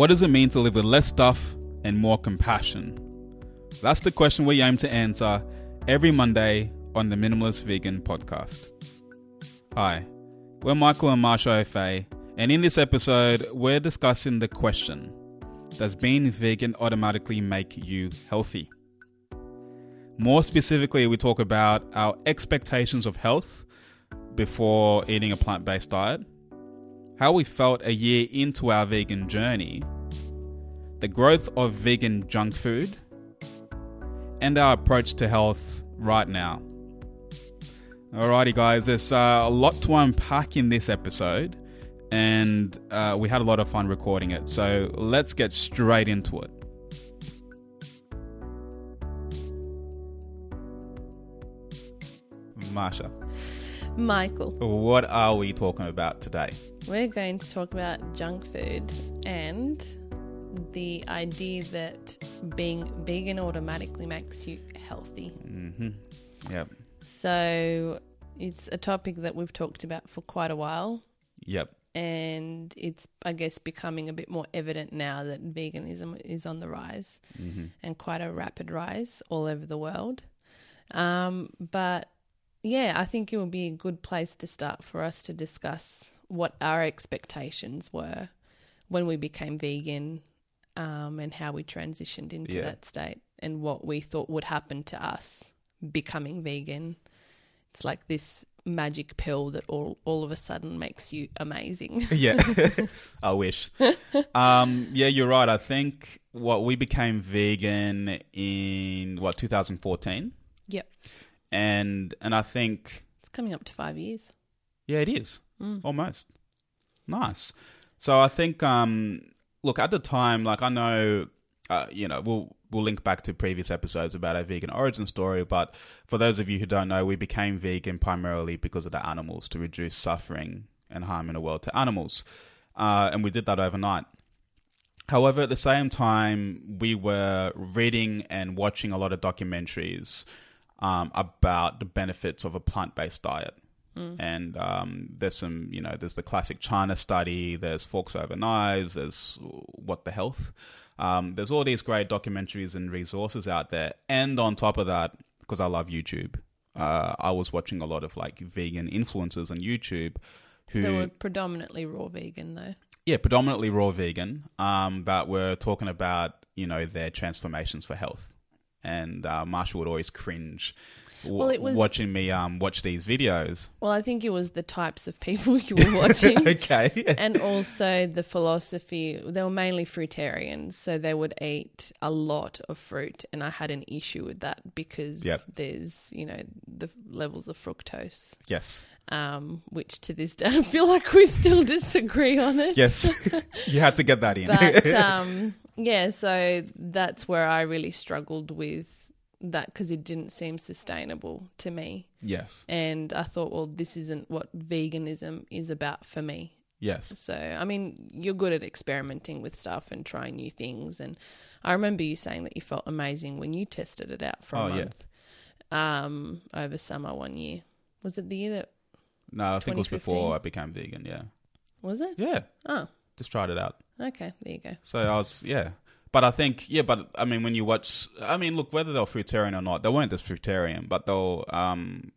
What does it mean to live with less stuff and more compassion? That's the question we aim to answer every Monday on the Minimalist Vegan podcast. Hi, we're Michael and Marsha Ofei, and in this episode, we're discussing the question Does being vegan automatically make you healthy? More specifically, we talk about our expectations of health before eating a plant based diet, how we felt a year into our vegan journey, the growth of vegan junk food, and our approach to health right now. Alrighty, guys, there's uh, a lot to unpack in this episode, and uh, we had a lot of fun recording it. So let's get straight into it. Marsha, Michael, what are we talking about today? we're going to talk about junk food and the idea that being vegan automatically makes you healthy. Mm-hmm. Yep. So it's a topic that we've talked about for quite a while. Yep. And it's, I guess, becoming a bit more evident now that veganism is on the rise Mm-hmm. and quite a rapid rise all over the world. Um, but yeah, I think it would be a good place to start for us to discuss what our expectations were when we became vegan um, and how we transitioned into Yeah. that state and what we thought would happen to us becoming vegan. It's like this magic pill that all, all of a sudden makes you amazing. yeah i wish um yeah you're right i think what we became vegan in what 2014 Yep. And and i think It's coming up to five years. yeah it is. Mm. almost. Nice. So i think um look at the time like i know uh, you know we'll we'll link back to previous episodes about our vegan origin story but for those of you who don't know we became vegan primarily because of the animals to reduce suffering and harm in the world to animals. Uh, and we did that overnight. However, at the same time, we were reading and watching a lot of documentaries um, about the benefits of a plant-based diet. And um, there's some, you know, there's the classic China study. There's Forks Over Knives. There's What the Health. Um, there's all these great documentaries and resources out there. And on top of that, because I love YouTube, uh, I was watching a lot of like vegan influencers on YouTube who They were predominantly raw vegan though. yeah, predominantly raw vegan, um, but we're talking about you know their transformations for health. And uh, Marsha would always cringe w- Well, it was- watching me um, watch these videos. Well, I think it was the types of people you were watching. okay. and also the philosophy. They were mainly fruitarians, so they would eat a lot of fruit, and I had an issue with that because Yep. there's, you know, the levels of fructose, yes. um, which to this day I feel like we still disagree on it. Yes. you had to get that in. But um, yeah, so that's where I really struggled with that because it didn't seem sustainable to me. yes. And I thought, well, this isn't what veganism is about for me. Yes. So, I mean, you're good at experimenting with stuff and trying new things. And I remember you saying that you felt amazing when you tested it out for a Oh, yeah. month um, over summer one year. Was it the year that No, I think it was before I became vegan. Yeah. was it? Yeah. Oh, Just tried it out. Okay. There you go. So I was, yeah. But I think, yeah, but I mean, when you watch, I mean, look, whether they're fruitarian or not, they weren't just fruitarian, but they'll, um,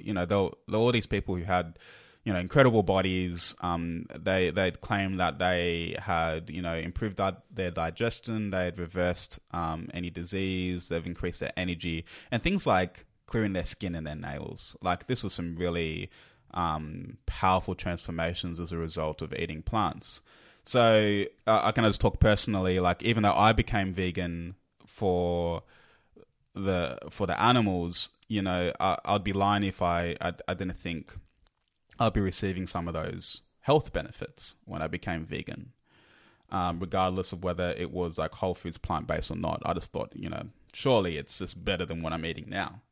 you know, they'll, they're all these people who had, you know, incredible bodies. Um, they, they'd claim that they had, you know, improved their digestion, they had reversed, um, any disease, they've increased their energy, and things like clearing their skin and their nails. Like, this was some really, um, powerful transformations as a result of eating plants. So uh, I can just talk personally. Like even though I became vegan for the for the animals, you know, I, I'd be lying if I, I I didn't think I'd be receiving some of those health benefits when I became vegan. Um, regardless of whether it was like whole foods plant based or not, I just thought, you know, surely it's just better than what I'm eating now.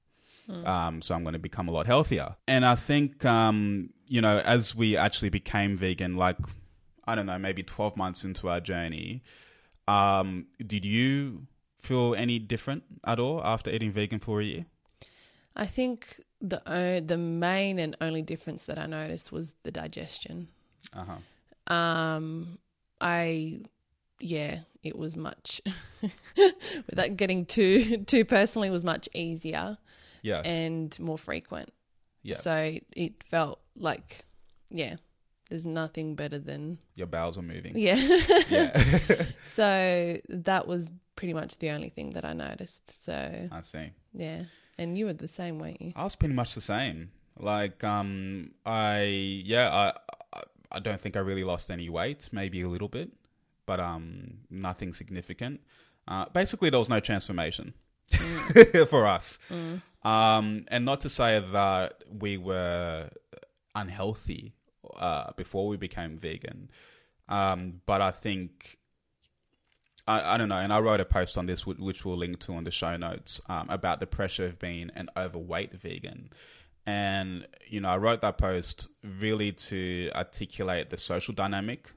Um, so I'm going to become a lot healthier. And I think, um, you know, as we actually became vegan, like, I don't know, maybe 12 months into our journey, um, did you feel any different at all after eating vegan for a year? I think the o- the main and only difference that I noticed was the digestion. Uh huh. Um, I yeah, it was much without getting too too personally, was much easier Yes. and more frequent. yeah. So it felt like, yeah, there's nothing better than Your bowels were moving. yeah. Yeah. so that was pretty much the only thing that I noticed. So I see. yeah, and you were the same, weren't you? I was pretty much the same. Like, um, I yeah, I, I I don't think I really lost any weight, maybe a little bit, but um, nothing significant. Uh, basically, there was no transformation for us. Um, and not to say that we were unhealthy uh, before we became vegan, um, but I think I, I don't know. And I wrote a post on this, wh- which we'll link to on the show notes, um, about the pressure of being an overweight vegan. And, you know, I wrote that post really to articulate the social dynamic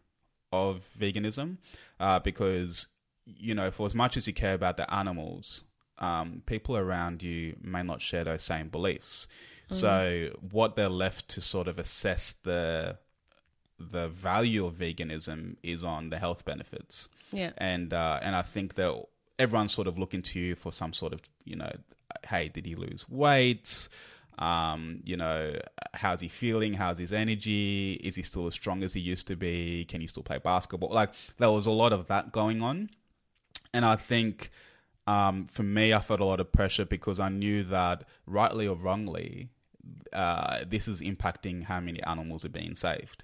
of veganism uh, because, you know, for as much as you care about the animals, um, people around you may not share those same beliefs. So, what they're left to sort of assess the the value of veganism is on the health benefits Yeah. and uh, and I think that everyone's sort of looking to you for some sort of you know, hey, did he lose weight? Um, you know, how's he feeling? How's his energy? Is he still as strong as he used to be? Can he still play basketball? Like there was a lot of that going on, and I think um, for me, I felt a lot of pressure because I knew that rightly or wrongly, uh, this is impacting how many animals are being saved.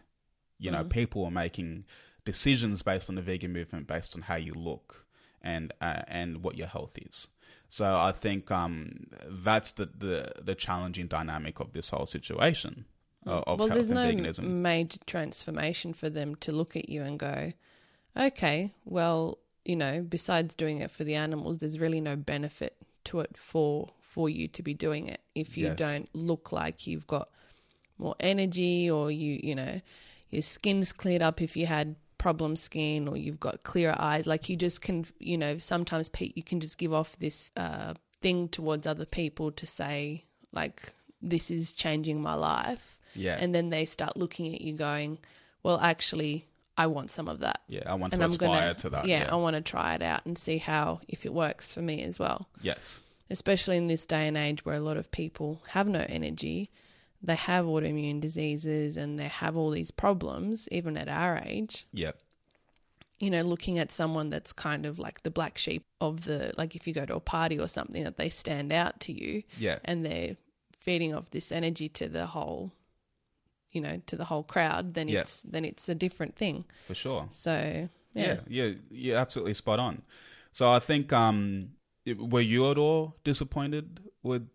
You know, people are making decisions based on the vegan movement, based on how you look and uh, and what your health is. So I think um, that's the, the the challenging dynamic of this whole situation uh, of well, there's no veganism. major transformation for them to look at you and go, okay, well, you know, besides doing it for the animals, there's really no benefit to it for for you to be doing it if you Yes. don't look like you've got more energy or you you know your skin's cleared up if you had problem skin or you've got clearer eyes like you just can you know sometimes you can just give off this uh thing towards other people to say like this is changing my life yeah, and then they start looking at you going well actually i want some of that yeah. I want and to i'm aspire gonna to that. yeah, Yeah, i want to try it out and see how if it works for me as well yes, especially in this day and age where a lot of people have no energy they have autoimmune diseases and they have all these problems even at our age. Yeah, you know looking at someone that's kind of like the black sheep of the like if you go to a party or something that they stand out to you yeah, and they're feeding off this energy to the whole you know to the whole crowd then it's then it's a different thing. For sure. so Yeah, yeah, yeah, you're absolutely spot on. So I think, um, were you at all disappointed with,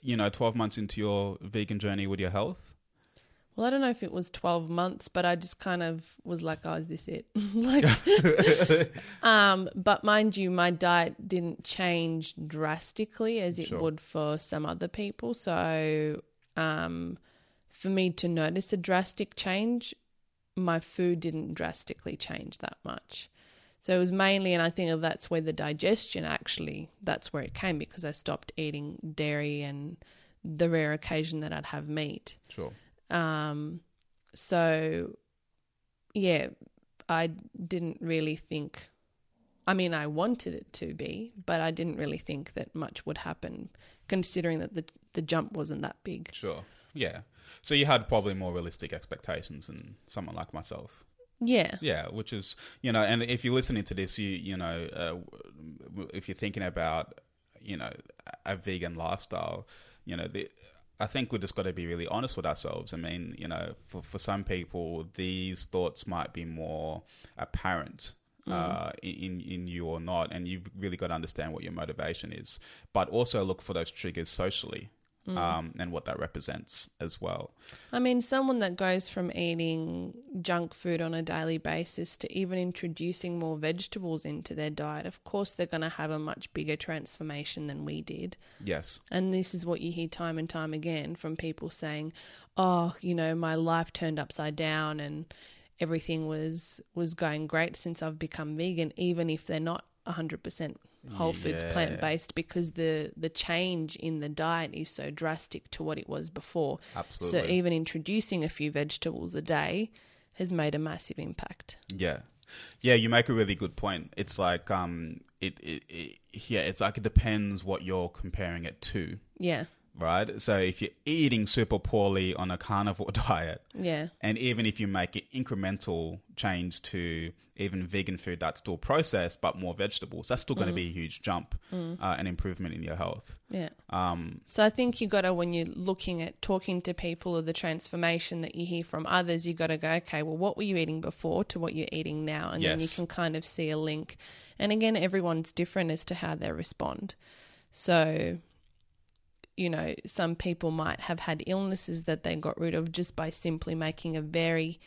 you know, 12 months into your vegan journey with your health? well i don't know if it was 12 months but i just kind of was like oh is this it like um but mind you my diet didn't change drastically as it Sure. would for some other people so um for me to notice a drastic change my food didn't drastically change that much so it was mainly and i think that's where the digestion actually that's where it came because i stopped eating dairy and the rare occasion that i'd have meat Sure. um, so yeah, I didn't really think. I mean, I wanted it to be, but I didn't really think that much would happen, considering that the the jump wasn't that big. Sure. Yeah. So you had probably more realistic expectations than someone like myself. Yeah, Yeah, which is you know, and if you're listening to this, you you know, uh, if you're thinking about you know a vegan lifestyle, you know, the, I think we just got to be really honest with ourselves. I mean, you know, for for some people, these thoughts might be more apparent. Uh, in in you or not, and you've really got to understand what your motivation is, but also look for those triggers socially, um, and what that represents as well. I mean, someone that goes from eating junk food on a daily basis to even introducing more vegetables into their diet, of course, they're going to have a much bigger transformation than we did. Yes, And this is what you hear time and time again from people saying, "Oh, you know, my life turned upside down and everything was was going great since I've become vegan, even if they're not 100% whole foods Yeah. plant based because the the change in the diet is so drastic to what it was before. absolutely. So even introducing a few vegetables a day has made a massive impact. Yeah, Yeah, you make a really good point. It's like um, it, it, it yeah, it's like it depends what you're comparing it to, Yeah. Right? So if you're eating super poorly on a carnivore diet, Yeah. and even if you make an incremental change to even vegan food that's still processed but more vegetables, that's still going to be a huge jump, uh, an improvement in your health. Yeah. Um, So I think you got to, when you're looking at talking to people or the transformation that you hear from others, you got to go, okay, well, what were you eating before to what you're eating now? And then you can kind of see a link. And again, everyone's different as to how they respond. So, you know, some people might have had illnesses that they got rid of just by simply making a very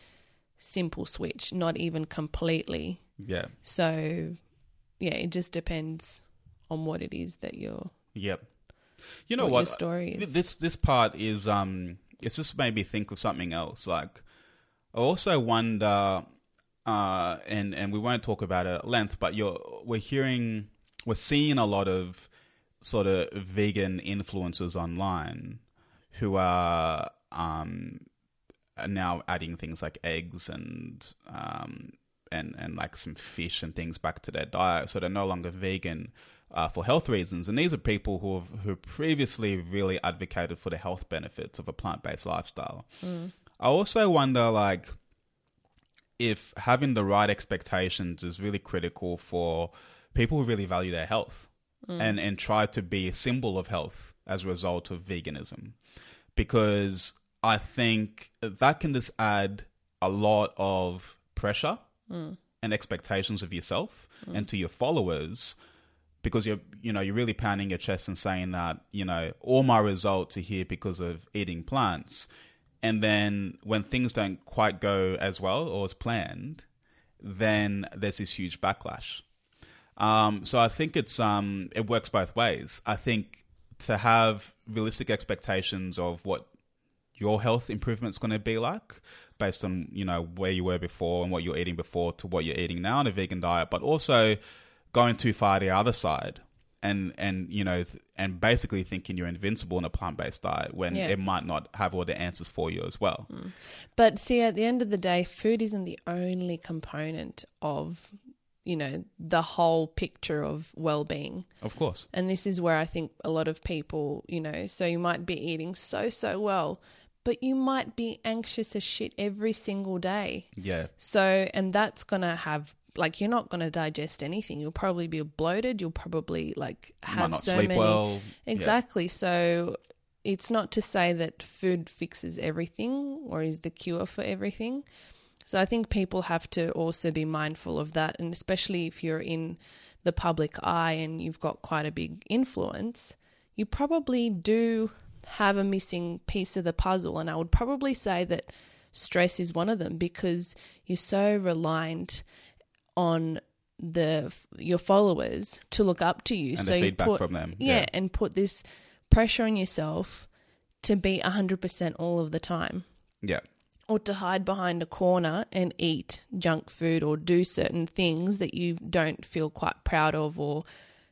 simple switch, not even completely. yeah, So, yeah, it just depends on what it is that you're, yep. You know what, what? story is. This this part is um, it's just made me think of something else. Like, I also wonder, uh, and and we won't talk about it at length, but you're we're hearing, we're seeing a lot of sort of vegan influencers online who are um are now adding things like eggs and um and and like some fish and things back to their diet, so they're no longer vegan uh, for health reasons. And these are people who have who previously really advocated for the health benefits of a plant based lifestyle. I also wonder like if having the right expectations is really critical for people who really value their health Mm. and and try to be a symbol of health as a result of veganism. Because I think that can just add a lot of pressure mm. and expectations of yourself mm. and to your followers because you're you know you're really pounding your chest and saying that you know all my results are here because of eating plants. And then when things don't quite go as well or as planned then there's this huge backlash um, so I think it's um, it works both ways. I think to have realistic expectations of what your health improvement's going to be like based on you know where you were before and what you're eating before to what you're eating now on a vegan diet, but also going too far the other side and and you know th- and basically thinking you're invincible in a plant-based diet when Yeah. it might not have all the answers for you as well. But see, at the end of the day, food isn't the only component of, you know, the whole picture of well being. Of course. And this is where I think a lot of people, you know, so you might be eating so, so well, but you might be anxious as shit every single day. Yeah. So, and that's going to have, like, you're not going to digest anything. You'll probably be bloated. You'll probably, like, have so sleep many. well. Yeah. Exactly. So it's not to say that food fixes everything or is the cure for everything. So I think people have to also be mindful of that. And especially if you're in the public eye and you've got quite a big influence, you probably do have a missing piece of the puzzle. And I would probably say that stress is one of them because you're so reliant on the your followers to look up to you And so the you feedback put, from them. yeah, and put this pressure on yourself to be 100% all of the time Yeah. Or to hide behind a corner and eat junk food or do certain things that you don't feel quite proud of or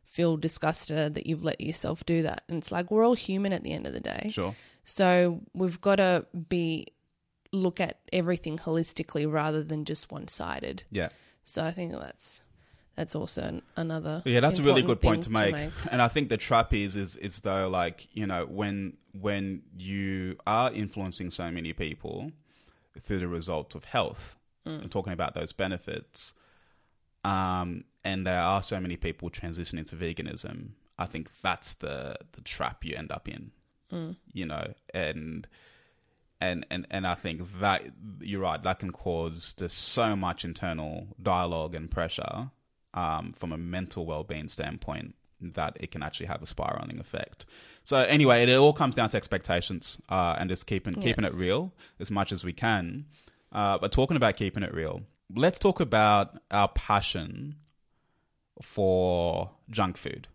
feel disgusted that you've let yourself do that. And it's like we're all human at the end of the day. Sure. So we've got to be look at everything holistically rather than just one-sided. Yeah. So I think that's that's also an, another Yeah, that's a really good point to thing make. And I think the trap is is is though like, you know, when when you are influencing so many people through the result of health and talking about those benefits, um, and there are so many people transitioning to veganism, I think that's the the trap you end up in. You know, and and and and I think that you're right. That can cause just so much internal dialogue and pressure um, from a mental well-being standpoint that it can actually have a spiraling effect. So anyway, it all comes down to expectations uh, and just keeping Yeah. keeping it real as much as we can. Uh, but talking about keeping it real, let's talk about our passion for junk food.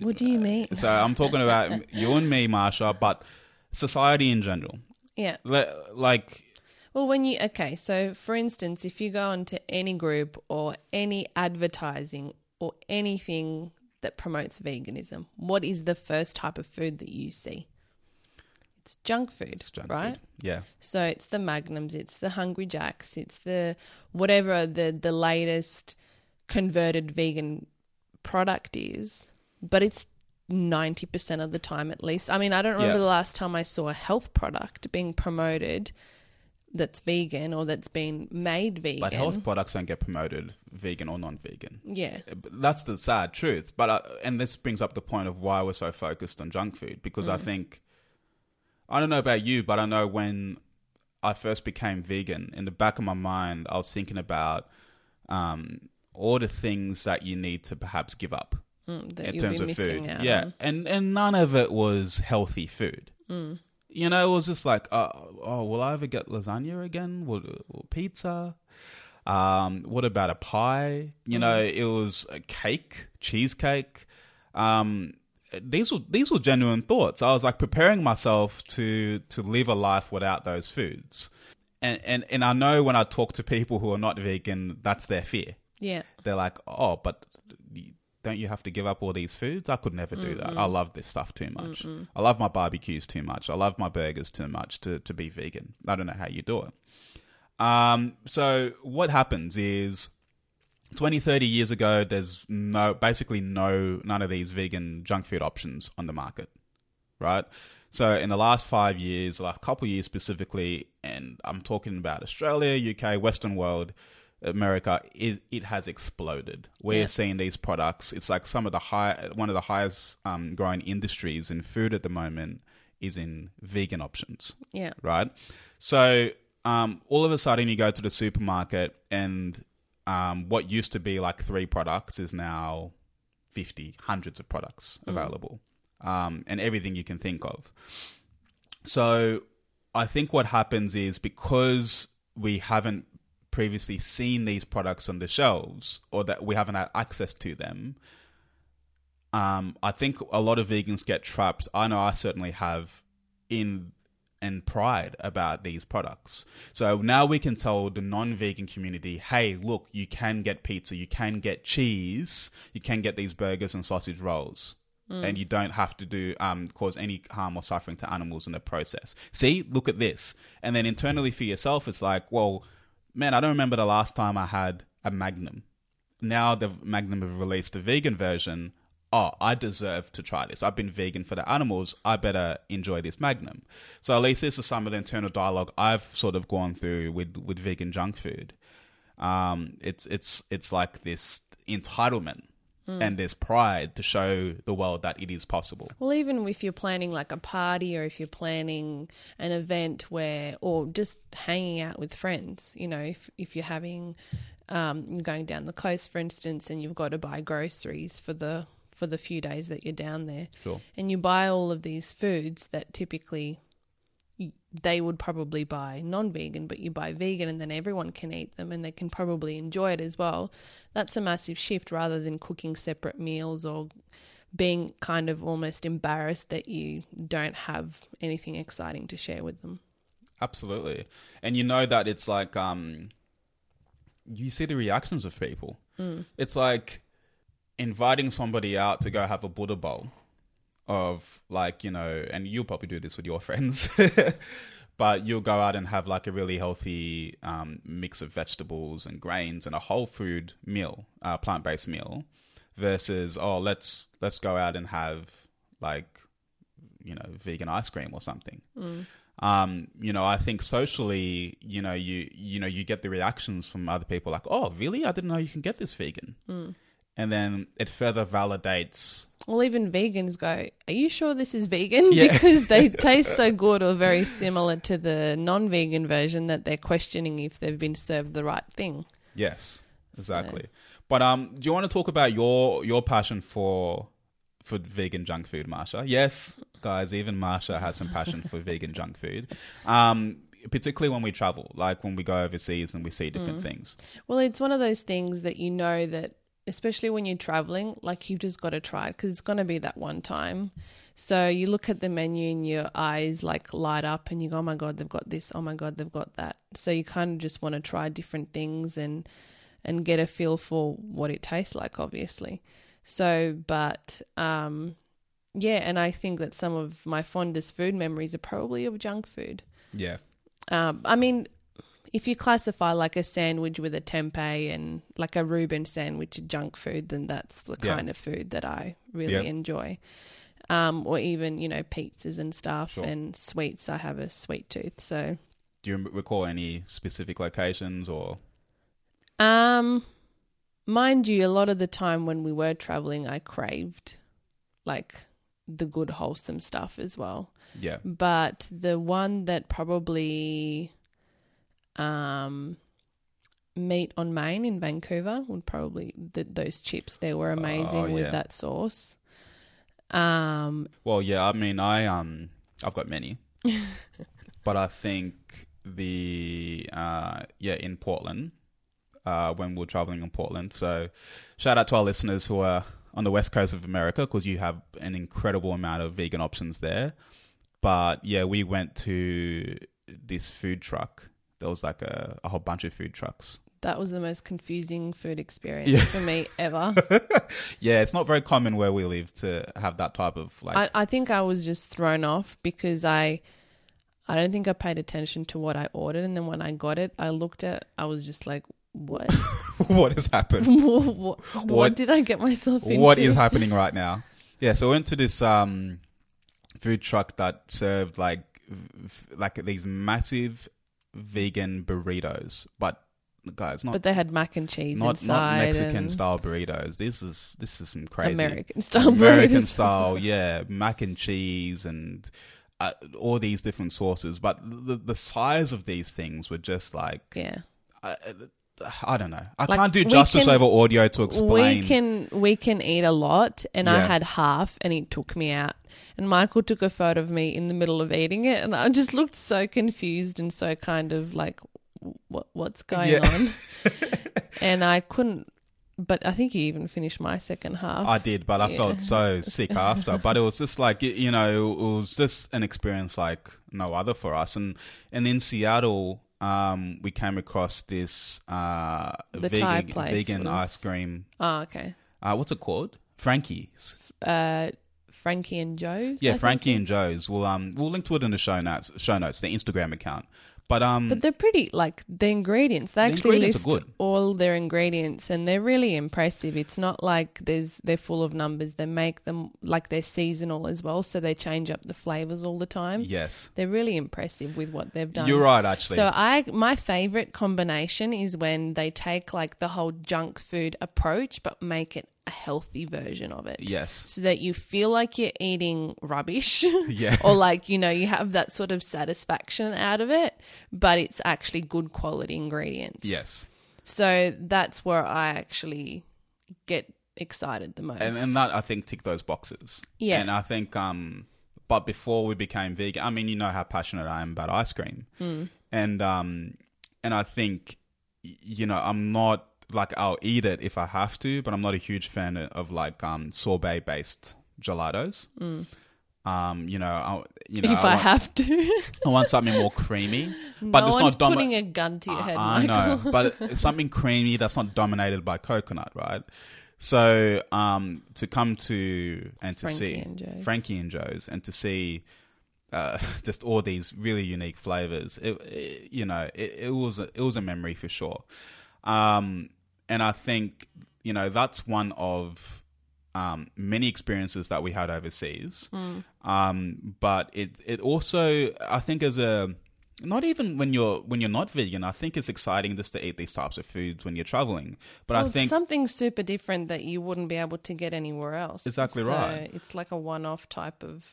What do you mean? So I'm talking about you and me, Marsha, but society in general. Yeah. Le- like Well, when you okay, so for instance, if you go onto any group or any advertising or anything that promotes veganism, what is the first type of food that you see? it's junk food, It's junk right? food. Yeah. So it's the Magnums, it's the Hungry Jacks, it's the whatever the the latest converted vegan product is, but it's 90% of the time at least. I mean, I don't remember Yeah. the last time I saw a health product being promoted that's vegan or that's been made vegan. But health products don't get promoted vegan or non-vegan. yeah. That's the sad truth. But uh, and this brings up the point of why we're so focused on junk food because I think I don't know about you, but I know when I first became vegan, in the back of my mind, I was thinking about um, all the things that you need to perhaps give up Mm, that in terms of food. out Yeah, and and none of it was healthy food. Mm. You know, it was just like, uh, oh, will I ever get lasagna again? Will, will pizza? Um, what about a pie? You know, Mm. it was a cake, cheesecake. Um, these were these were genuine thoughts. I was like preparing myself to to live a life without those foods. And and and I know when I talk to people who are not vegan, that's their fear. Yeah. They're like, oh, but don't you have to give up all these foods? I could never do that. I love this stuff too much. I love my barbecues too much. I love my burgers too much to, to be vegan. I don't know how you do it. Um, so what happens is 20, 30 years ago, there's no, basically no, none of these vegan junk food options on the market, right? So in the last five years, the last couple years specifically, and I'm talking about Australia, UK, Western world, America, it, it has exploded. We're Yeah. seeing these products. It's like some of the high, one of the highest um, growing industries in food at the moment is in vegan options Yeah. right? So um, all of a sudden, you go to the supermarket, and um, what used to be like three products is now 50, hundreds of products available, um, and everything you can think of. So I think what happens is because we haven't previously seen these products on the shelves or that we haven't had access to them, um, I think a lot of vegans get trapped. I know I certainly have in and pride about these products. So now we can tell the non-vegan community, hey, look, you can get pizza, you can get cheese, you can get these burgers and sausage rolls. And you don't have to do um, cause any harm or suffering to animals in the process. See, look at this. And then internally for yourself, it's like, well, man, I don't remember the last time I had a Magnum. Now the Magnum have released a vegan version. Oh, I deserve to try this. I've been vegan for the animals. I better enjoy this Magnum. So at least this is some of the internal dialogue I've sort of gone through with with vegan junk food. Um, it's it's it's like this entitlement and there's pride to show the world that it is possible. Well, even if you're planning like a party or if you're planning an event where, or just hanging out with friends, you know, if, if you're having, um, you're going down the coast, for instance, and you've got to buy groceries for the for the few days that you're down there, Sure. and you buy all of these foods that typically they would probably buy non-vegan, but you buy vegan, and then everyone can eat them, and they can probably enjoy it as well. That's a massive shift, rather than cooking separate meals or being kind of almost embarrassed that you don't have anything exciting to share with them. Absolutely. And you know that it's like um you see the reactions of people. It's like inviting somebody out to go have a Buddha bowl of like, you know, and you'll probably do this with your friends. but you'll go out and have like a really healthy um, mix of vegetables and grains and a whole food meal, uh, plant-based meal versus oh, let's let's go out and have like you know, vegan ice cream or something um, you know, I think socially, you know, you you know, you get the reactions from other people like, "Oh, really? I didn't know you can get this vegan." And then it further validates. Well, even vegans go, Are you sure this is vegan? Yeah. Because they taste so good or very similar to the non vegan version that they're questioning if they've been served the right thing. Yes, exactly. But um, do you want to talk about your your passion for for vegan junk food, Marsha? Yes, guys, even Marsha has some passion for vegan junk food. Um, particularly when we travel, like when we go overseas and we see different things. Well, it's one of those things that you know that, especially when you're traveling, like you've just got to try it because it's going to be that one time. So you look at the menu and your eyes like light up and you go, oh my God, they've got this. Oh my God, they've got that. So you kind of just want to try different things and, and get a feel for what it tastes like, obviously. So, but, um, yeah, and I think that some of my fondest food memories are probably of junk food. Yeah. Um, I mean, if you classify like a sandwich with a tempeh and like a Reuben sandwich junk food, then that's the Yeah. kind of food that I really Yeah. enjoy. Um, or even you know pizzas and stuff Sure. and sweets. I have a sweet tooth, so Do you recall any specific locations or? um, mind you, a lot of the time when we were traveling, I craved like the good wholesome stuff as well. Yeah. but the one that probably um MeeT on Main in Vancouver would probably th- those chips there were amazing Oh, with that sauce. Um Well, yeah. I mean, I um, I've got many, but I think the uh, yeah, in Portland, uh, when we're traveling in Portland. So, shout out to our listeners who are on the west coast of America because you have an incredible amount of vegan options there. But yeah, we went to this food truck. There was like a, a whole bunch of food trucks. that was the most confusing food experience Yeah. for me ever. Yeah, it's not very common where we live to have that type of like. I, I think I was just thrown off because I I don't think I paid attention to what I ordered and then when I got it I looked at I was just like what what has happened? what, what, What- did I get myself into? what is happening right now? Yeah, so I went to this um, food truck that served like like these massive vegan burritos, but guys, not But they had mac and cheese not inside. not Mexican style burritos. This is this is some crazy American style American burritos. style, yeah, mac and cheese and uh, all these different sauces. But the the size of these things were just like Yeah. I, I don't know. I Like, can't do justice can- over audio to explain. We can we can eat a lot, and I had half, and he took me out. And Michael took a photo of me in the middle of eating it, and I just looked so confused and so kind of like, what what's going Yeah. on? and I couldn't. But I think he even finished my second half. I did, but I Yeah. felt so sick after. But it was just like you know, it was just an experience like no other for us. And and in Seattle, um, we came across this uh, The Thai vegan place vegan was- ice cream. oh, okay. Uh, what's it called? Frankie's. Uh, Frankie and Jo's. I Yeah, think. Frankie and Jo's. We'll um we'll link to it in the show notes. Show notes, the Instagram account. But um, But they're pretty like the ingredients. They The actually ingredients list all their ingredients, and they're really impressive. It's not like there's they're full of numbers. They make them like they're seasonal as well, so they change up the flavors all the time. yes, They're really impressive with what they've done. you're right. Actually, So I my favorite combination is when they take like the whole junk food approach but make it a healthy version of it. yes, So that you feel like you're eating rubbish. yeah, or like you know you have that sort of satisfaction out of it but it's actually good quality ingredients yes. so that's where i actually get excited the most and and that I think tick those boxes. Yeah. and I think um, but before we became vegan, I mean, you know how passionate I am about ice cream, Mm. and um, and I think you know I'm not like I'll eat it if I have to, but I'm not a huge fan of like um sorbet based gelatos. Um, you know, I, you know, Mm. if i, want, have to I want something more creamy, but no it's one's not domi- putting a gun to your head I, I Michael. know, but it's something creamy that's not dominated by coconut, right? So um, to come to and to Frankie see and Jo's. Frankie and Jo's and to see uh, just all these really unique flavors, it, it- you know, it, it was a, it was a memory for sure. Um, and I think you know that's one of um, many experiences that we had overseas. Um, but it it also I think as a not even when you're when you're not vegan, I think it's exciting just to eat these types of foods when you're traveling. But Well, I think something super different that you wouldn't be able to get anywhere else Exactly So right. it's like a one-off type of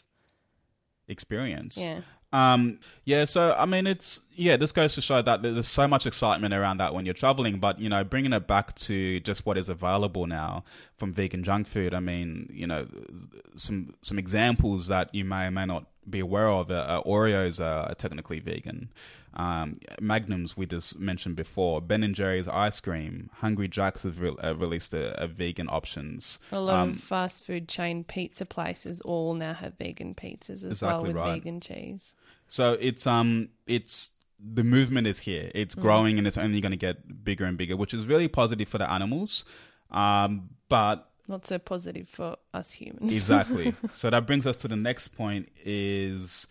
experience. yeah Um, yeah, so I mean, it's yeah. This goes to show that there's so much excitement around that when you're traveling, but you know, bringing it back to just what is available now from vegan junk food. I mean, you know, some some examples that you may or may not be aware of. Uh, uh, Oreos are technically vegan. Um, Magnums we just mentioned before. Ben and Jerry's ice cream. Hungry Jacks have re- uh, released a, a vegan options. a lot Um, of fast food chain pizza places all now have vegan pizzas as Exactly well with right. vegan cheese So it's um it's the movement is here. It's growing and it's only going to get bigger and bigger, which is really positive for the animals. Um, but not so positive for us humans. exactly. so that brings us to the next point: is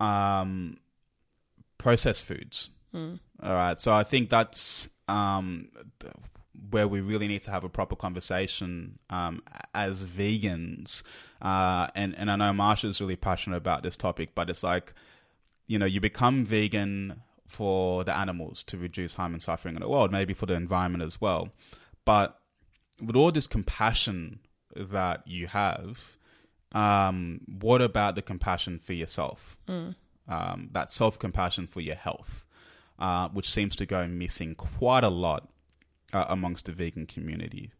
um, processed foods. Mm. All right. So I think that's um, where we really need to have a proper conversation um, as vegans. Uh, and and I know Marsha's really passionate about this topic, but it's like, you know, you become vegan for the animals to reduce harm and suffering in the world, maybe for the environment as well. But with all this compassion that you have, um, what about the compassion for yourself? Mm. Um, that self compassion for your health, uh, which seems to go missing quite a lot uh, amongst the vegan community.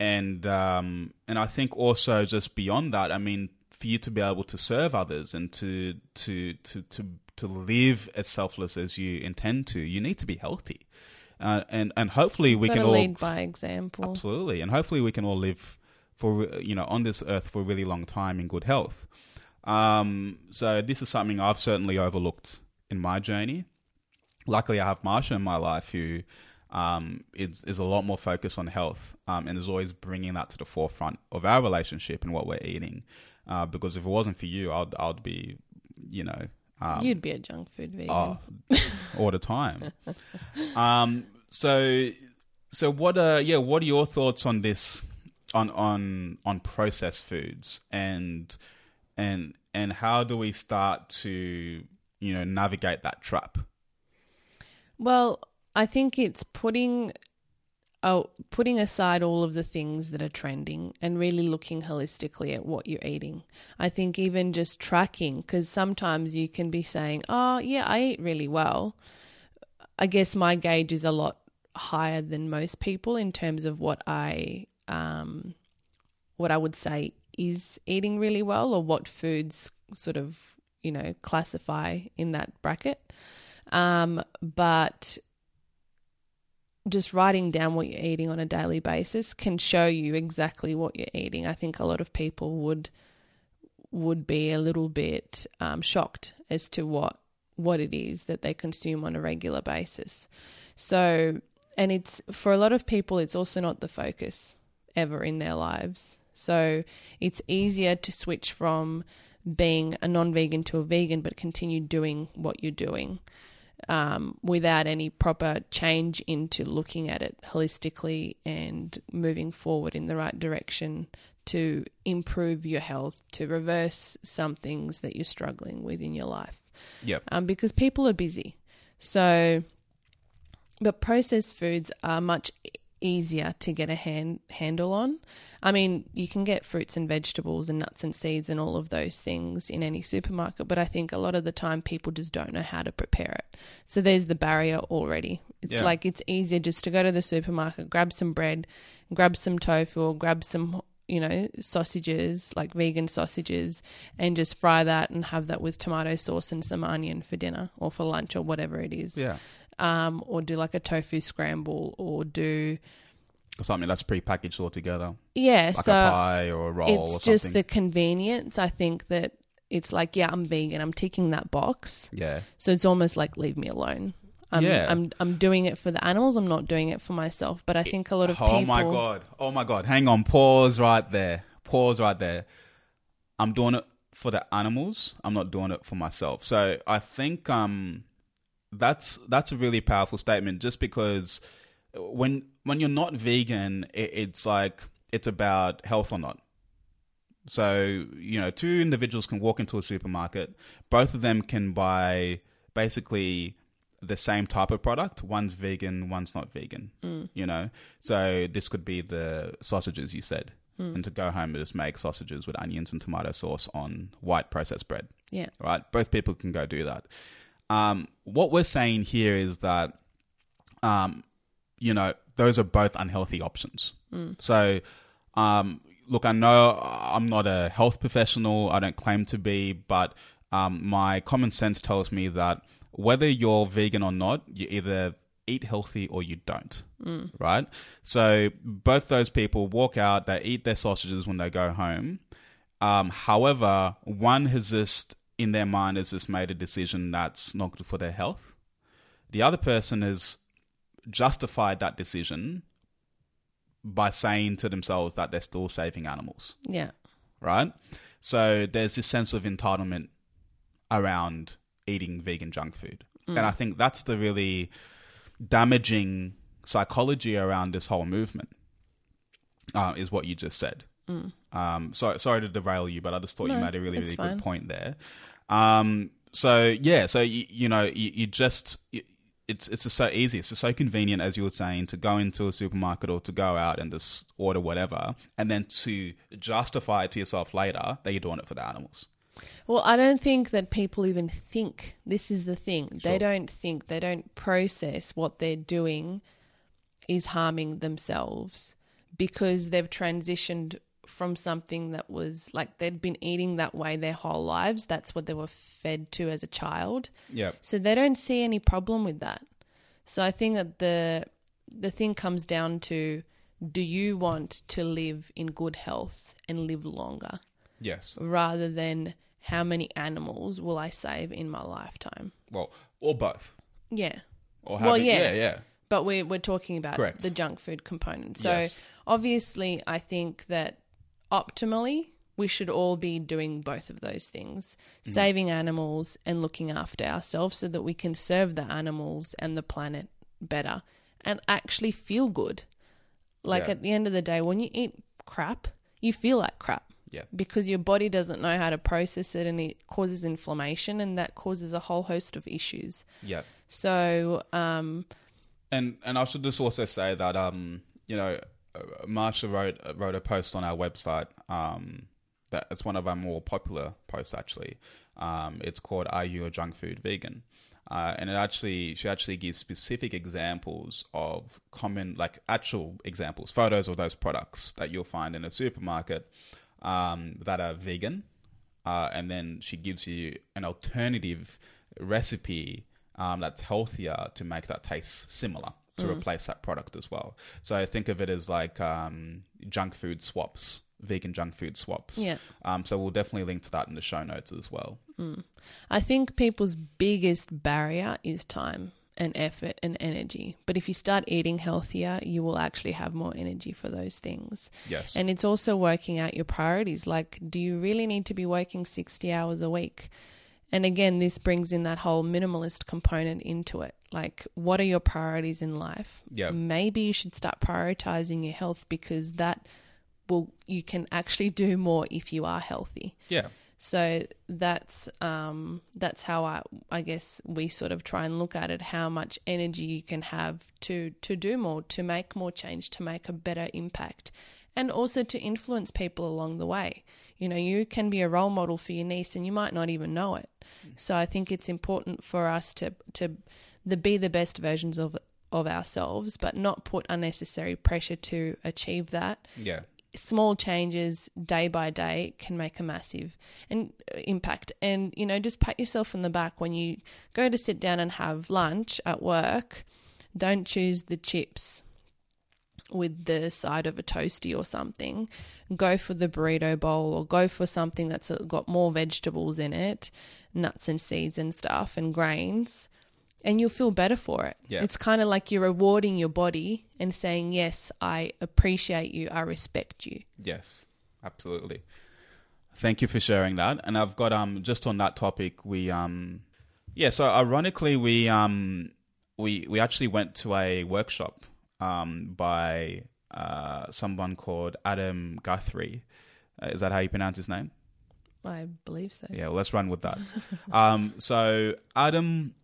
And um, and I think also just beyond that, I mean, for you to be able to serve others and to to to to to live as selfless as you intend to, you need to be healthy. Uh, and and hopefully we can all lead by example. Absolutely, and hopefully we can all live for you know on this earth for a really long time in good health. Um, so this is something I've certainly overlooked in my journey. Luckily, I have Marsha in my life who um, is is a lot more focused on health um, and is always bringing that to the forefront of our relationship and what we're eating. Uh, because if it wasn't for you, I'd I'd be, you know, um, You'd be a junk food vegan. Oh, all the time. um, so, so what? Uh, yeah, what are your thoughts on this? On on on processed foods and and and how do we start to you know navigate that trap? Well, I think it's putting oh, putting aside all of the things that are trending and really looking holistically at what you're eating. I think even just tracking, because sometimes you can be saying, oh, yeah, I eat really well. I guess my gauge is a lot higher than most people in terms of what I um, what I would say is eating really well or what foods sort of you know classify in that bracket. Um, but just writing down what you're eating on a daily basis can show you exactly what you're eating. I think a lot of people would would be a little bit um, shocked as to what what it is that they consume on a regular basis. So, and it's for a lot of people, it's also not the focus ever in their lives. So, it's easier to switch from being a non-vegan to a vegan, but continue doing what you're doing um, without any proper change into looking at it holistically and moving forward in the right direction to improve your health, to reverse some things that you're struggling with in your life. Yep. Um, because people are busy. So, but processed foods are much easier to get a hand, handle on. I mean, you can get fruits and vegetables and nuts and seeds and all of those things in any supermarket, but I think a lot of the time people just don't know how to prepare it. So there's the barrier already. It's Yeah. like it's easier just to go to the supermarket, grab some bread, grab some tofu, or grab some, you know, sausages, like vegan sausages, and just fry that and have that with tomato sauce and some onion for dinner or for lunch or whatever it is. Yeah. Um, or do like a tofu scramble or do Or something that's prepackaged altogether, yeah. like so a pie or a roll it's or just the convenience. I think that it's like, yeah, I'm vegan. I'm ticking that box. yeah. So it's almost like leave me alone. I'm, Yeah. I'm I'm doing it for the animals. I'm not doing it for myself. But I think a lot of oh people. my god! Oh my god! Hang on, pause right there. Pause right there. I'm doing it for the animals. I'm not doing it for myself. So I think um, that's that's a really powerful statement. Just because when when you're not vegan, it, it's like it's about health or not. So you know, two individuals can walk into a supermarket. Both of them can buy basically the same type of product. One's vegan, one's not vegan. Mm. You know, so this could be the sausages you said, Mm. and to go home and just make sausages with onions and tomato sauce on white processed bread. Yeah. Right, both people can go do that. Um, what we're saying here is that, um, you know, those are both unhealthy options. Mm. So, um, look, I know I'm not a health professional. I don't claim to be, but um, my common sense tells me that whether you're vegan or not, you either eat healthy or you don't. Mm. Right? So, both those people walk out, they eat their sausages when they go home. Um, however, one has just, in their mind, has just made a decision that's not good for their health. The other person has justified that decision by saying to themselves that they're still saving animals, Yeah. right? So there's this sense of entitlement around eating vegan junk food. And I think that's the really damaging psychology around this whole movement, uh, is what you just said. Um, so, sorry to derail you, but I just thought you made a really, really fine. good point there. Um, so, yeah, so, you, you know, you, you just. You, it's it's just so easy. It's just so convenient, as you were saying, to go into a supermarket or to go out and just order whatever, and then to justify it to yourself later that you're doing it for the animals. Well, I don't think that people even think this is the thing. Sure. They don't think, they don't process what they're doing is harming themselves because they've transitioned from something that was like they'd been eating that way their whole lives. That's what they were fed to as a child. Yeah, So they don't see any problem with that. So I think that the the thing comes down to do you want to live in good health and live longer? yes. rather than how many animals will I save in my lifetime. Well, or both. Yeah. Or Well, yeah. yeah, yeah. But we're, we're talking about Correct. the junk food component. So Yes. obviously, I think that optimally, we should all be doing both of those things Mm-hmm. saving animals and looking after ourselves so that we can serve the animals and the planet better and actually feel good. Like Yeah. at the end of the day, when you eat crap, you feel like crap. Yeah. because your body doesn't know how to process it and it causes inflammation and that causes a whole host of issues. Yeah. So, um, And and I should just also say that um you know Marsha wrote wrote a post on our website um that it's one of our more popular posts actually. Um, it's called "Are You a Junk Food Vegan?" Uh, and it actually she actually gives specific examples of common like actual examples, photos of those products that you'll find in a supermarket um, that are vegan, uh, and then she gives you an alternative recipe um, that's healthier to make that taste similar to replace that product as well. So think of it as like um, junk food swaps, vegan junk food swaps. Yeah. Um, so we'll definitely link to that in the show notes as well. I think people's biggest barrier is time and effort and energy. But if you start eating healthier, you will actually have more energy for those things. Yes. And it's also working out your priorities. Like, do you really need to be working 60 hours a week? And again, this brings in that whole minimalist component into it. Like, what are your priorities in life? Yeah. Maybe you should start prioritizing your health because that will, you can actually do more if you are healthy. yeah. So that's um, that's how I I guess we sort of try and look at it. How much energy you can have to to do more, to make more change, to make a better impact, and also to influence people along the way. You know, you can be a role model for your niece, and you might not even know it. So I think it's important for us to to the be the best versions of of ourselves, but not put unnecessary pressure to achieve that. Yeah. small changes day by day can make a massive and uh, impact. And you know just pat yourself on the back when you go to sit down and have lunch at work. Don't choose the chips with the side of a toasty or something. Go for the burrito bowl or go for something that's got more vegetables in it nuts and seeds and stuff and grains and you'll feel better for it. Yeah. It's kind of like you're rewarding your body and saying, Yes, I appreciate you, I respect you. Yes, absolutely. Thank you for sharing that. And I've got um just on that topic, we um yeah. So ironically, we um we we actually went to a workshop um by uh someone called Adam Guthrie. Uh, is that how you pronounce his name? I believe so. Yeah, well, let's run with that. um, so Adam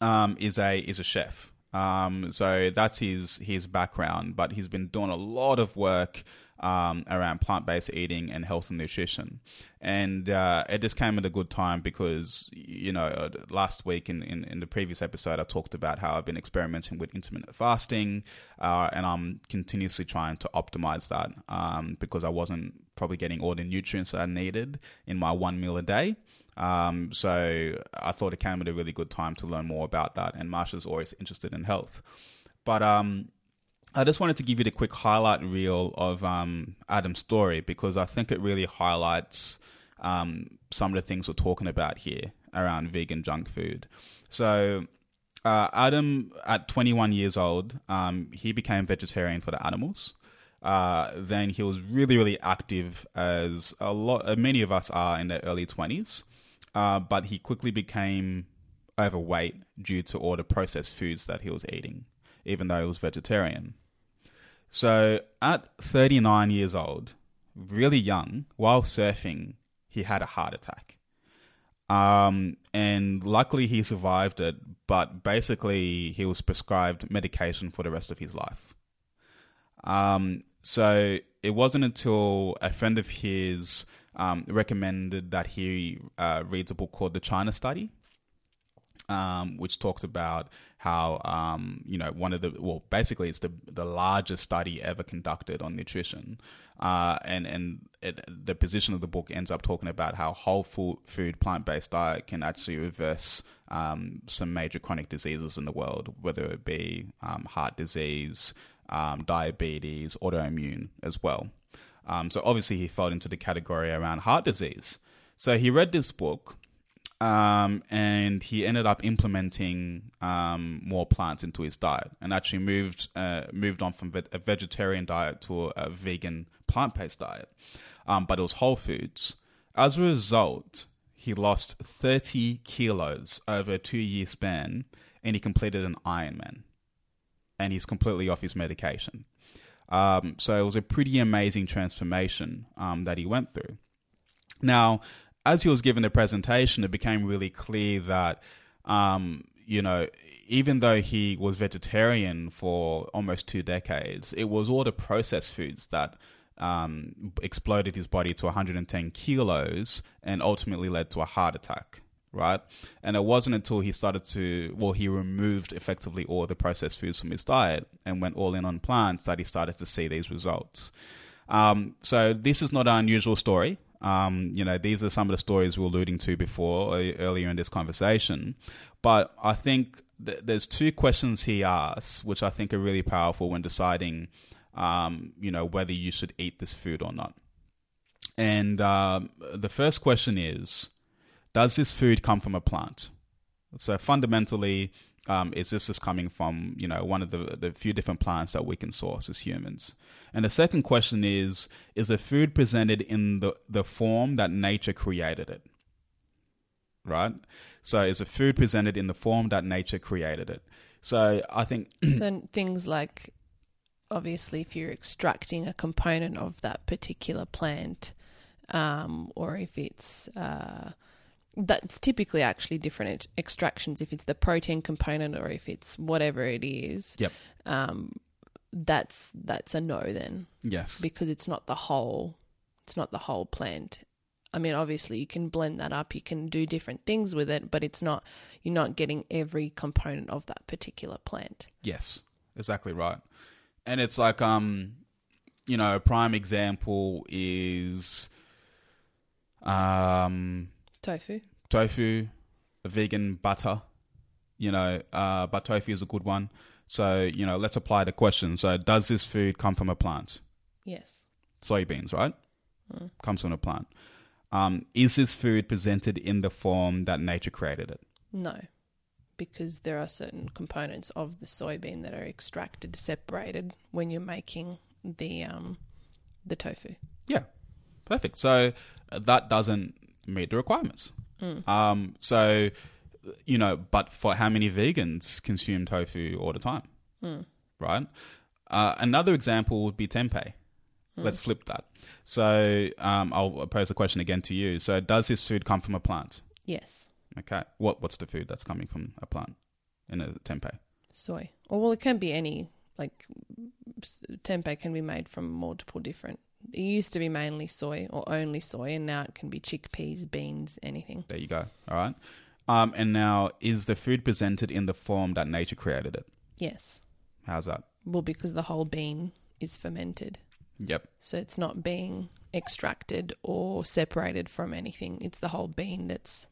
um, is a is a chef. Um, so that's his his background, but he's been doing a lot of work um, around plant based eating and health and nutrition. And uh, it just came at a good time because you know uh, last week in, in, in the previous episode I talked about how I've been experimenting with intermittent fasting, uh, and I'm continuously trying to optimize that um, because I wasn't probably getting all the nutrients that I needed in my one meal a day. Um, so I thought it came at a really good time to learn more about that. And Marsha's always interested in health. But um, I just wanted to give you the quick highlight reel of um, Adam's story because I think it really highlights um, some of the things we're talking about here around vegan junk food. So uh, Adam, at 21 years old, um, he became vegetarian for the animals. uh, then he was really, really active as a lot, many of us are in their early 20s. Uh, but he quickly became overweight due to all the processed foods that he was eating, even though he was vegetarian. So at 39 years old, really young, while surfing, he had a heart attack. Um, and luckily he survived it, but basically he was prescribed medication for the rest of his life. Um, so it wasn't until a friend of his um, recommended that he uh, reads a book called The China Study, um, which talks about how um, you know one of the well, basically it's the the largest study ever conducted on nutrition, uh, and and it, the position of the book ends up talking about how whole food, food plant based diet can actually reverse um, some major chronic diseases in the world, whether it be um, heart disease, um, diabetes, autoimmune as well. Um, so obviously he fell into the category around heart disease. So he read this book um, and he ended up implementing um, more plants into his diet, and actually moved uh, moved on from a vegetarian diet to a, vegan plant based diet. Um, but it was whole foods. As a result, he lost thirty kilos over a two year span, and he completed an Ironman, and he's completely off his medication. Um, so it was a pretty amazing transformation um, that he went through. Now, as he was giving the presentation, it became really clear that, um, you know, even though he was vegetarian for almost two decades, it was all the processed foods that um, exploded his body to 110 kilos and ultimately led to a heart attack. Right. And it wasn't until he started to, well, he removed effectively all the processed foods from his diet and went all in on plants that he started to see these results. Um, so this is not an unusual story. Um, you know, these are some of the stories we were alluding to before uh, earlier in this conversation. But I think th- there's two questions he asks, which I think are really powerful when deciding, um, you know, whether you should eat this food or not. And um, the first question is, does this food come from a plant? So fundamentally, um, is this is coming from you know one of the the few different plants that we can source as humans? And the second question is: Is the food presented in the the form that nature created it? Right. So is the food presented in the form that nature created it? So I think so. Things like obviously, if you're extracting a component of that particular plant, um, or if it's uh, that's typically actually different extractions if it's the protein component or if it's whatever it is. Yep. Um, that's that's a no then. Yes. Because it's not the whole it's not the whole plant. I mean, obviously you can blend that up, you can do different things with it, but it's not you're not getting every component of that particular plant. Yes. Exactly right. And it's like um you know, a prime example is um Tofu. Tofu, vegan butter. You know, uh, but tofu is a good one. So, you know, let's apply the question. So, does this food come from a plant? Yes. Soybeans, right? Mm. Comes from a plant. Um, is this food presented in the form that nature created it? No, because there are certain components of the soybean that are extracted, separated when you're making the um, the tofu. Yeah, perfect. So that doesn't meet the requirements. Mm. Um, so, you know, but for how many vegans consume tofu all the time? Mm. Right? Uh, another example would be tempeh. Mm. Let's flip that. So um, I'll pose the question again to you. So, does this food come from a plant? Yes. Okay. What What's the food that's coming from a plant in a tempeh? Soy. Or well, it can be any. Like tempeh can be made from multiple different it used to be mainly soy or only soy, and now it can be chickpeas, beans, anything. There you go. All right. Um, and now, is the food presented in the form that nature created it? Yes. How's that? Well, because the whole bean is fermented. Yep. So it's not being extracted or separated from anything. It's the whole bean that's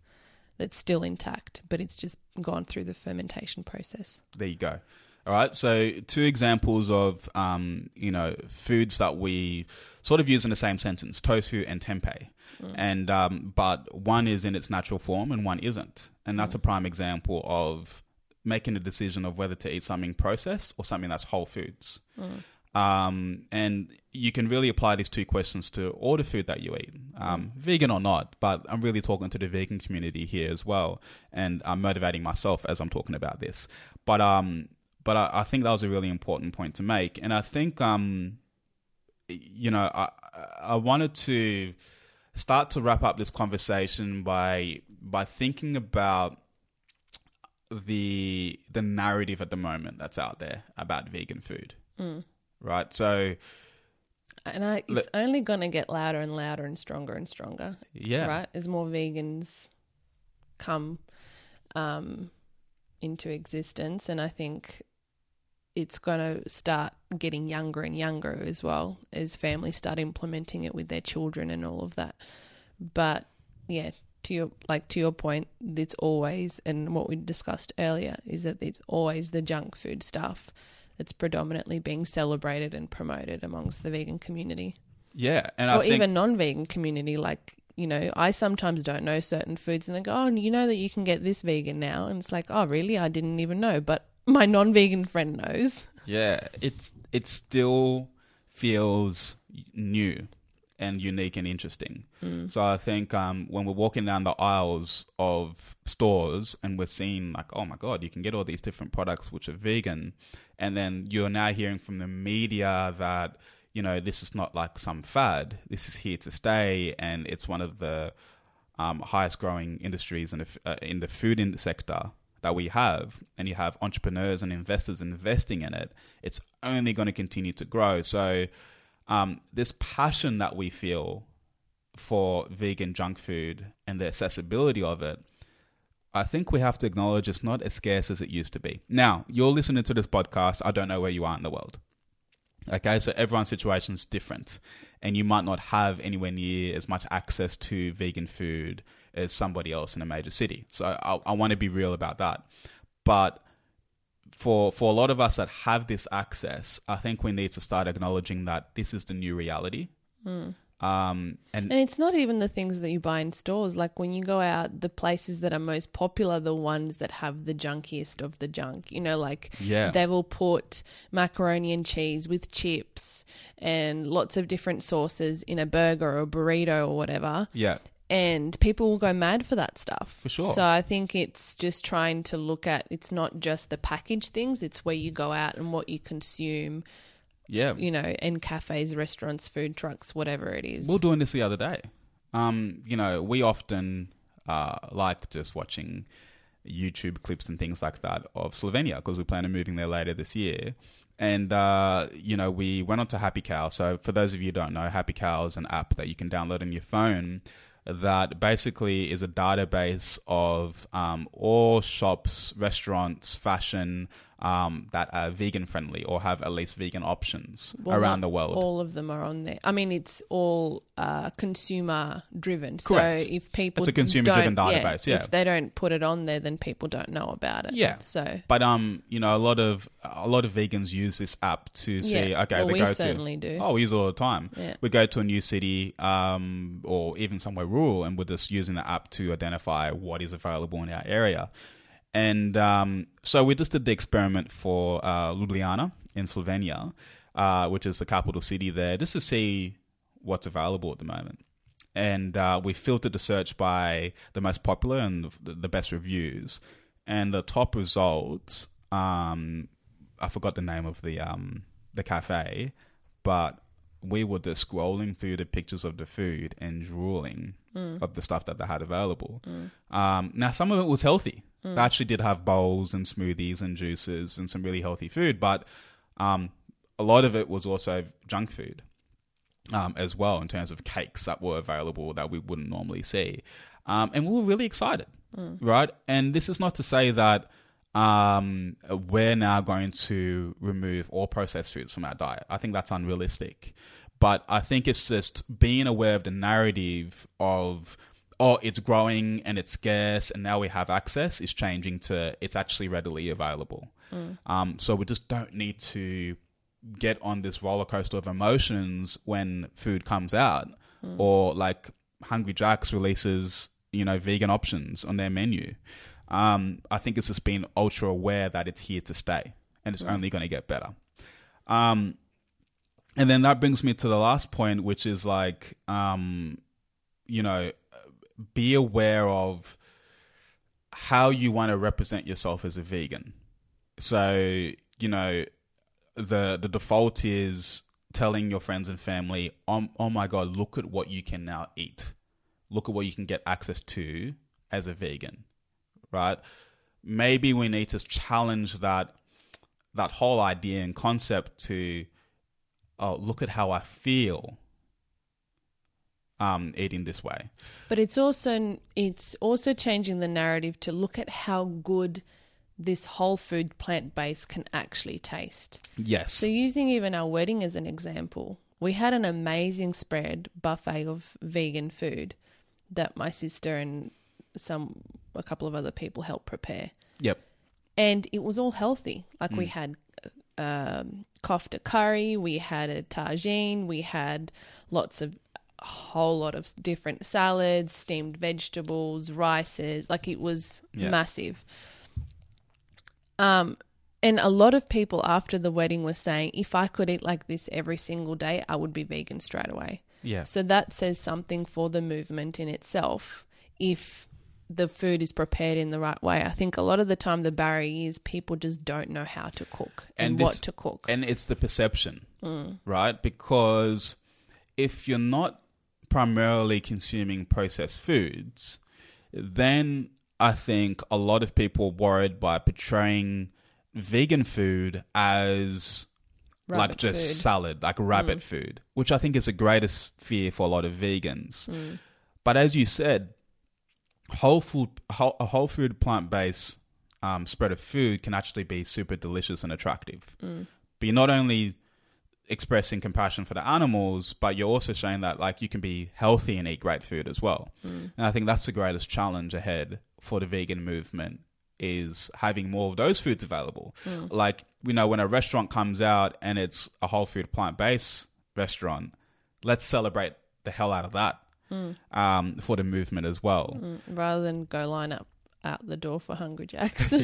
that's still intact, but it's just gone through the fermentation process. There you go. All right. So two examples of um, you know foods that we sort of use in the same sentence: tofu and tempeh. Mm. And um, but one is in its natural form and one isn't, and that's mm. a prime example of making a decision of whether to eat something processed or something that's whole foods. Mm. Um, and you can really apply these two questions to all the food that you eat, um, vegan or not. But I'm really talking to the vegan community here as well, and I'm motivating myself as I'm talking about this. But um, but I, I think that was a really important point to make, and I think um, you know, I I wanted to start to wrap up this conversation by by thinking about the the narrative at the moment that's out there about vegan food, right? So And I, it's only going to get louder and louder and stronger and stronger, yeah, right? As more vegans come um, into existence. And I think it's going to start getting younger and younger as well as families start implementing it with their children and all of that. But yeah, to your like to your point, it's always and what we discussed earlier is that it's always the junk food stuff that's predominantly being celebrated and promoted amongst the vegan community. Yeah, and I or think even non-vegan community like you know i sometimes don't know certain foods and they go oh you know that you can get this vegan now? And it's like oh really? I didn't even know. But my non-vegan friend knows Yeah, it's it still feels new and unique and interesting. So I think um, when we're walking down the aisles of stores and we're seeing like, oh my god, you can get all these different products which are vegan, and then you're now hearing from the media that you know this is not like some fad. This is here to stay, and it's one of the um, highest growing industries in the, uh, in the food in sector that we have, and you have entrepreneurs and investors investing in it, it's only going to continue to grow. So, um, this passion that we feel for vegan junk food and the accessibility of it, I think we have to acknowledge it's not as scarce as it used to be. Now, you're listening to this podcast. I don't know where you are in the world. Okay, so everyone's situation is different, and you might not have anywhere near as much access to vegan food as somebody else in a major city. So I, I want to be real about that. But for for a lot of us that have this access, I think we need to start acknowledging that this is the new reality. Um, and and it's not even the things that you buy in stores like when you go out the places that are most popular the ones that have the junkiest of the junk you know like Yeah. they will put macaroni and cheese with chips and lots of different sauces in a burger or a burrito or whatever yeah, and people will go mad for that stuff. For sure. So I think it's just trying to look at it's not just the packaged things, it's where you go out and what you consume, yeah. you know, in cafes, restaurants, food trucks, whatever it is. We are doing this the other day. Um, you know, we often uh, like just watching YouTube clips and things like that of Slovenia because we plan on moving there later this year. And uh, you know, we went on to Happy Cow. So for those of you who don't know, Happy Cow is an app that you can download on your phone that basically is a database of um, all shops, restaurants, fashion um, that are vegan friendly or have at least vegan options Well, around the world. All of them are on there. I mean, it's all uh, consumer driven. Correct. So if people It's a consumer-driven don't- database, yeah. If they don't put it on there, then people don't know about it. Yeah. So But um, you know, a lot of a lot of vegans use this app to see. Yeah. Okay, Well, they we go certainly to. do. Oh, we use it all the time. Yeah. We go to a new city, um, or even somewhere rural, and we're just using the app to identify what is available in our area. And um, so we just did the experiment for uh, Ljubljana in Slovenia, uh, which is the capital city there, just to see what's available at the moment. And uh, we filtered the search by the most popular and the, best reviews. And the top result, um, I forgot the name of the um, the cafe, but we were just scrolling through the pictures of the food and drooling of the stuff that they had available. Um, now, some of it was healthy. They actually did have bowls and smoothies and juices and some really healthy food, but um, a lot of it was also junk food um, as well in terms of cakes that were available that we wouldn't normally see. Um, and we were really excited, right? And this is not to say that um, we're now going to remove all processed foods from our diet. I think that's unrealistic. But I think it's just being aware of the narrative of, oh, it's growing and it's scarce and now we have access is changing to it's actually readily available. Um, so we just don't need to get on this roller coaster of emotions when food comes out or like Hungry Jack's releases, you know, vegan options on their menu. Um, I think it's just being ultra aware that it's here to stay and it's only going to get better. Um, and then that brings me to the last point, which is like, um, you know, be aware of how you want to represent yourself as a vegan. So, you know, the the default is telling your friends and family, oh, oh my God, look at what you can now eat. Look at what you can get access to as a vegan, right? Maybe we need to challenge that that whole idea and concept to oh look at how I feel um, eating this way. But it's also it's also changing the narrative to look at how good this whole food plant base can actually taste. Yes. So using even our wedding as an example, we had an amazing spread buffet of vegan food that my sister and some a couple of other people helped prepare. Yep. And it was all healthy. Like we had um, kofta curry, we had a tagine, we had lots of a whole lot of different salads, steamed vegetables, rices. Like it was Yeah. massive. Um, and a lot of people after the wedding were saying, if I could eat like this every single day, I would be vegan straight away. Yeah. So that says something for the movement in itself. If the food is prepared in the right way, I think a lot of the time the barrier is people just don't know how to cook and, And what to cook. and it's the perception, right? Because if you're not primarily consuming processed foods, then I think a lot of people are worried by portraying vegan food as like just food. Mm. salad, like rabbit food, which I think is the greatest fear for a lot of vegans. Mm. But as you said, whole food, whole, a whole food plant based um, spread of food can actually be super delicious and attractive. Mm. But you're not only expressing compassion for the animals, but you're also showing that like you can be healthy and eat great food as well. Mm. And I think that's the greatest challenge ahead for the vegan movement is having more of those foods available. Like, you know, when a restaurant comes out and it's a whole food plant based restaurant, let's celebrate the hell out of that um, for the movement as well. Mm, rather than go line up out the door for Hungry Jacks.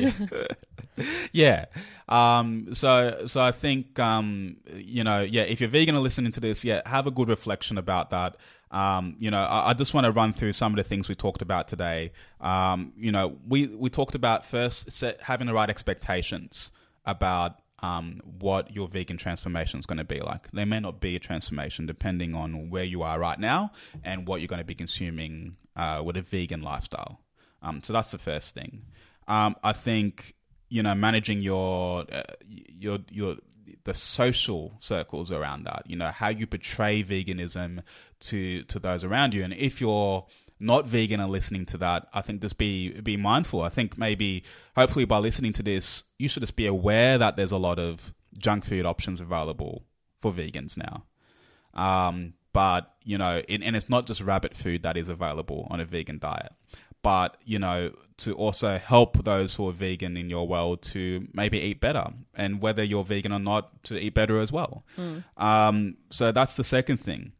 Yeah. Um, so so I think um, you know, yeah, if you're vegan and listening to this, yeah, have a good reflection about that. Um, you know, I, I just want to run through some of the things we talked about today. Um, you know, we we talked about first set, having the right expectations about um, what your vegan transformation is going to be like. There may not be a transformation depending on where you are right now and what you're going to be consuming uh, with a vegan lifestyle. Um, so that's the first thing. Um, I think you know managing your uh, your your the social circles around that. You know how you portray veganism to to those around you, and if you're not vegan and listening to that, I think just be be mindful. I think maybe hopefully by listening to this, you should just be aware that there's a lot of junk food options available for vegans now. Um, but you know, it, and it's not just rabbit food that is available on a vegan diet, but you know, to also help those who are vegan in your world to maybe eat better, and whether you're vegan or not, to eat better as well. Um, so that's the second thing.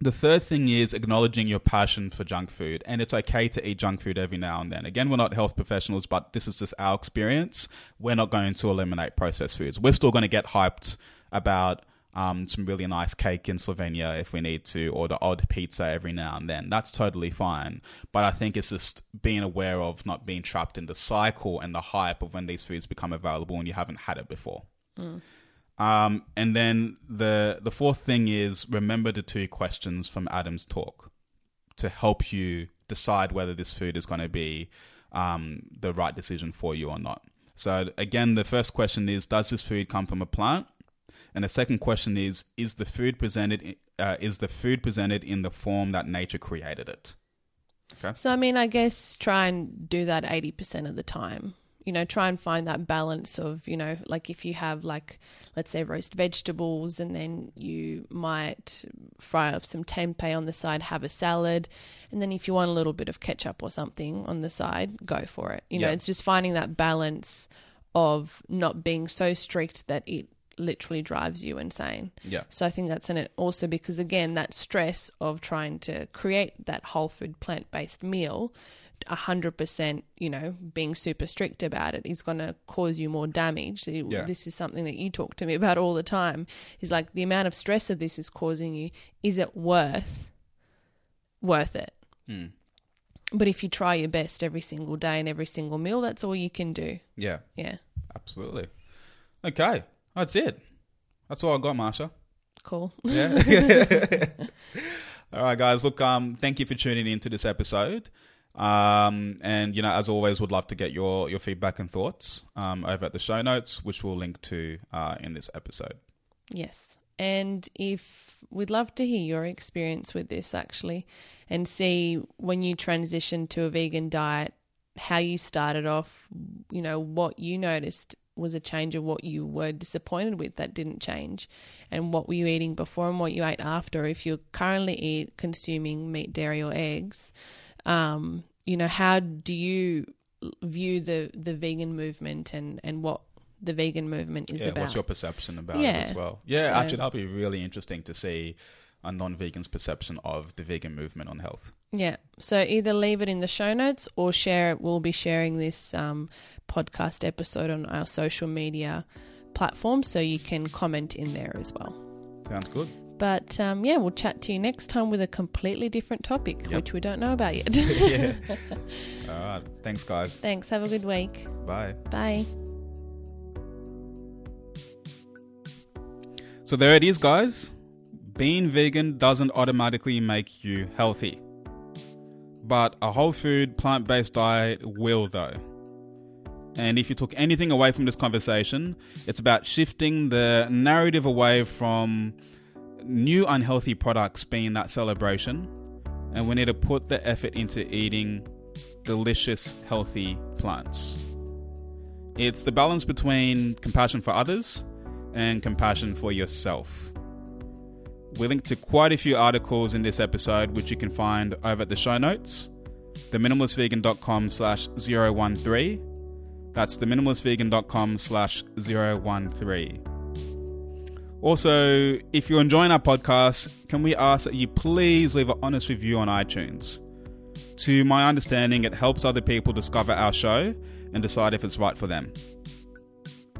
The third thing is acknowledging your passion for junk food, and it's okay to eat junk food every now and then. Again, we're not health professionals, but this is just our experience. We're not going to eliminate processed foods. We're still going to get hyped about um, some really nice cake in Slovenia if we need to, or the odd pizza every now and then. That's totally fine. But I think it's just being aware of not being trapped in the cycle and the hype of when these foods become available and you haven't had it before. Um, and then the the fourth thing is remember the two questions from Adam's talk to help you decide whether this food is going to be um, the right decision for you or not. So again, the first question is: Does this food come from a plant? And the second question is: Is the food presented uh, is the food presented in the form that nature created it? Okay. So, I mean, I guess try and do that 80% of the time. You know, try and find that balance of, you know, like if you have, like, let's say roast vegetables and then you might fry up some tempeh on the side, have a salad. And then if you want a little bit of ketchup or something on the side, go for it. You know, it's just finding that balance of not being so strict that it literally drives you insane. Yeah. So I think that's in it also because again that stress of trying to create that whole food plant based meal 100%, you know, being super strict about it is going to cause you more damage. Yeah. This is something that you talk to me about all the time. Is like the amount of stress that this is causing you, is it worth worth it? Mm. But if you try your best every single day and every single meal, that's all you can do. Yeah, Yeah. absolutely. Okay, that's it. That's all I got, Marsha. Cool. Yeah. All right, guys. Look, um, thank you for tuning in to this episode. Um, and you know, as always, would love to get your your feedback and thoughts um, over at the show notes, which we'll link to uh, in this episode. Yes. And if we'd love to hear your experience with this actually and see when you transitioned to a vegan diet, how you started off, you know, what you noticed was a change of what you were disappointed with that didn't change and what were you eating before and what you ate after if you're currently eat consuming meat dairy or eggs um, you know how do you view the the vegan movement and and what the vegan movement is yeah, about what's your perception about it as well? Yeah, So- actually, that'll be really interesting to see a non-vegan's perception of the vegan movement on health. Yeah. So either leave it in the show notes or share it. We'll be sharing this um, podcast episode on our social media platforms so you can comment in there as well. Sounds good. But um, yeah, we'll chat to you next time with a completely different topic, Yep. which we don't know about yet. yeah. All right. Thanks, guys. Thanks. Have a good week. Bye. Bye. So there it is, guys. Being vegan doesn't automatically make you healthy. But a whole food, plant based diet will, though. And if you took anything away from this conversation, it's about shifting the narrative away from new unhealthy products being that celebration. And we need to put the effort into eating delicious, healthy plants. It's the balance between compassion for others and compassion for yourself. We link to quite a few articles in this episode, which you can find over at the show notes, theminimalistvegan.com slash 013. That's theminimalistvegan.com slash 013. Also, if you're enjoying our podcast, can we ask that you please leave an honest review on iTunes? To my understanding, it helps other people discover our show and decide if it's right for them.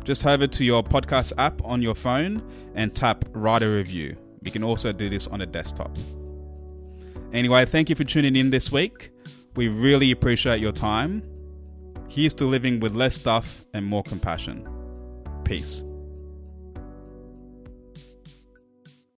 Just head over to your podcast app on your phone and tap write a review. You can also do this on a desktop. Anyway, thank you for tuning in this week. We really appreciate your time. Here's to living with less stuff and more compassion. Peace.